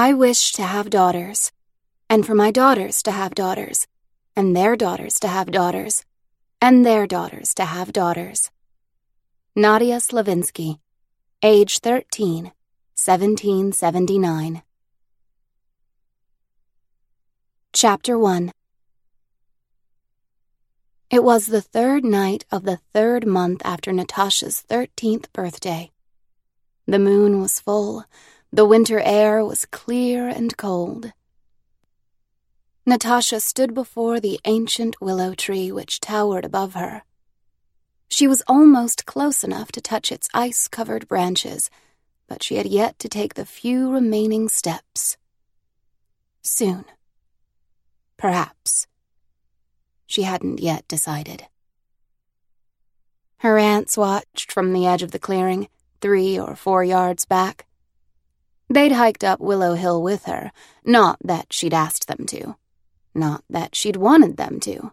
I wish to have daughters, and for my daughters to have daughters, and their daughters to have daughters, and their daughters to have daughters. Nadia Slavinsky, age 13, 1779. Chapter 1 It was the third night of the third month after Natasha's thirteenth birthday. The moon was full, the winter air was clear and cold. Natasha stood before the ancient willow tree which towered above her. She was almost close enough to touch its ice covered branches, but she had yet to take the few remaining steps. Soon. Perhaps. She hadn't yet decided. Her aunts watched from the edge of the clearing, three or four yards back. They'd hiked up Willow Hill with her, not that she'd asked them to, not that she'd wanted them to.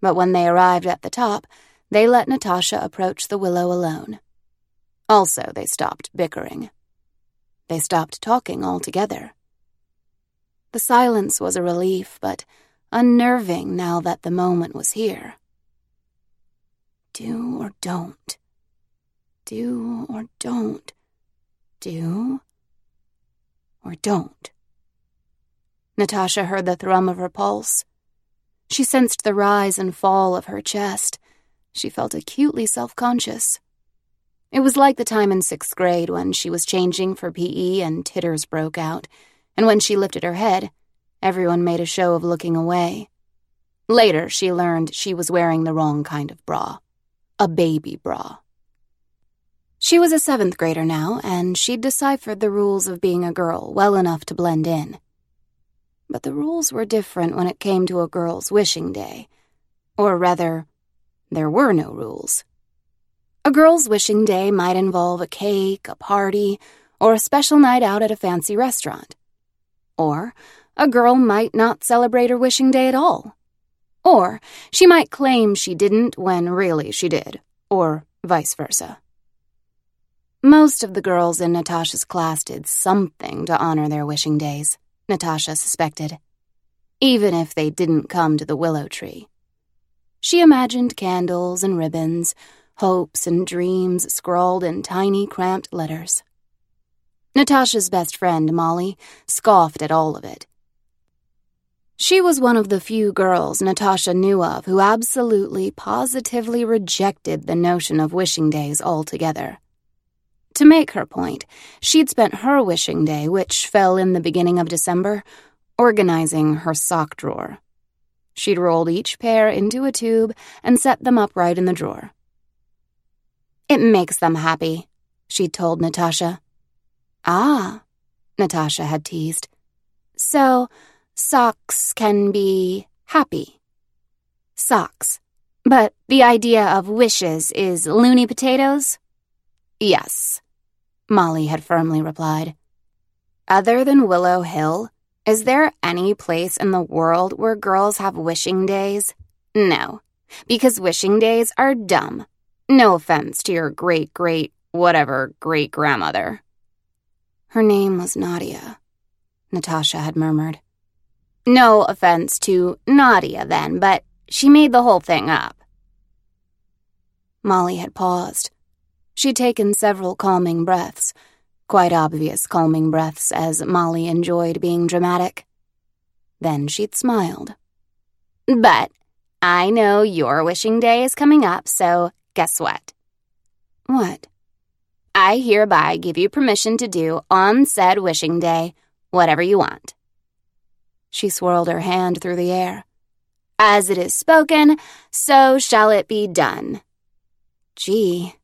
But when they arrived at the top, they let Natasha approach the willow alone. Also, they stopped bickering. They stopped talking altogether. The silence was a relief, but unnerving now that the moment was here. Do or don't. Do or don't. Do or don't. Natasha heard the thrum of her pulse. She sensed the rise and fall of her chest. She felt acutely self conscious. It was like the time in sixth grade when she was changing for PE and titters broke out, and when she lifted her head, everyone made a show of looking away. Later, she learned she was wearing the wrong kind of bra a baby bra. She was a seventh grader now, and she'd deciphered the rules of being a girl well enough to blend in. But the rules were different when it came to a girl's wishing day. Or rather, there were no rules. A girl's wishing day might involve a cake, a party, or a special night out at a fancy restaurant. Or a girl might not celebrate her wishing day at all. Or she might claim she didn't when really she did, or vice versa. Most of the girls in Natasha's class did something to honor their wishing days, Natasha suspected, even if they didn't come to the willow tree. She imagined candles and ribbons, hopes and dreams scrawled in tiny, cramped letters. Natasha's best friend, Molly, scoffed at all of it. She was one of the few girls Natasha knew of who absolutely, positively rejected the notion of wishing days altogether. To make her point, she'd spent her wishing day, which fell in the beginning of December, organizing her sock drawer. She'd rolled each pair into a tube and set them upright in the drawer. It makes them happy, she'd told Natasha. Ah, Natasha had teased. So, socks can be happy. Socks. But the idea of wishes is loony potatoes? Yes, Molly had firmly replied. Other than Willow Hill, is there any place in the world where girls have wishing days? No, because wishing days are dumb. No offense to your great great whatever great grandmother. Her name was Nadia, Natasha had murmured. No offense to Nadia then, but she made the whole thing up. Molly had paused, She'd taken several calming breaths, quite obvious calming breaths as Molly enjoyed being dramatic. Then she'd smiled. But I know your wishing day is coming up, so guess what? What? I hereby give you permission to do on said wishing day whatever you want. She swirled her hand through the air. As it is spoken, so shall it be done. Gee,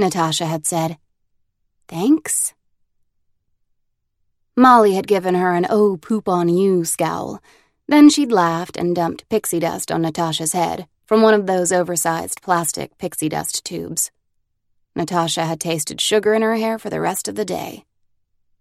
Natasha had said. Thanks. Molly had given her an oh poop on you scowl. Then she'd laughed and dumped pixie dust on Natasha's head from one of those oversized plastic pixie dust tubes. Natasha had tasted sugar in her hair for the rest of the day.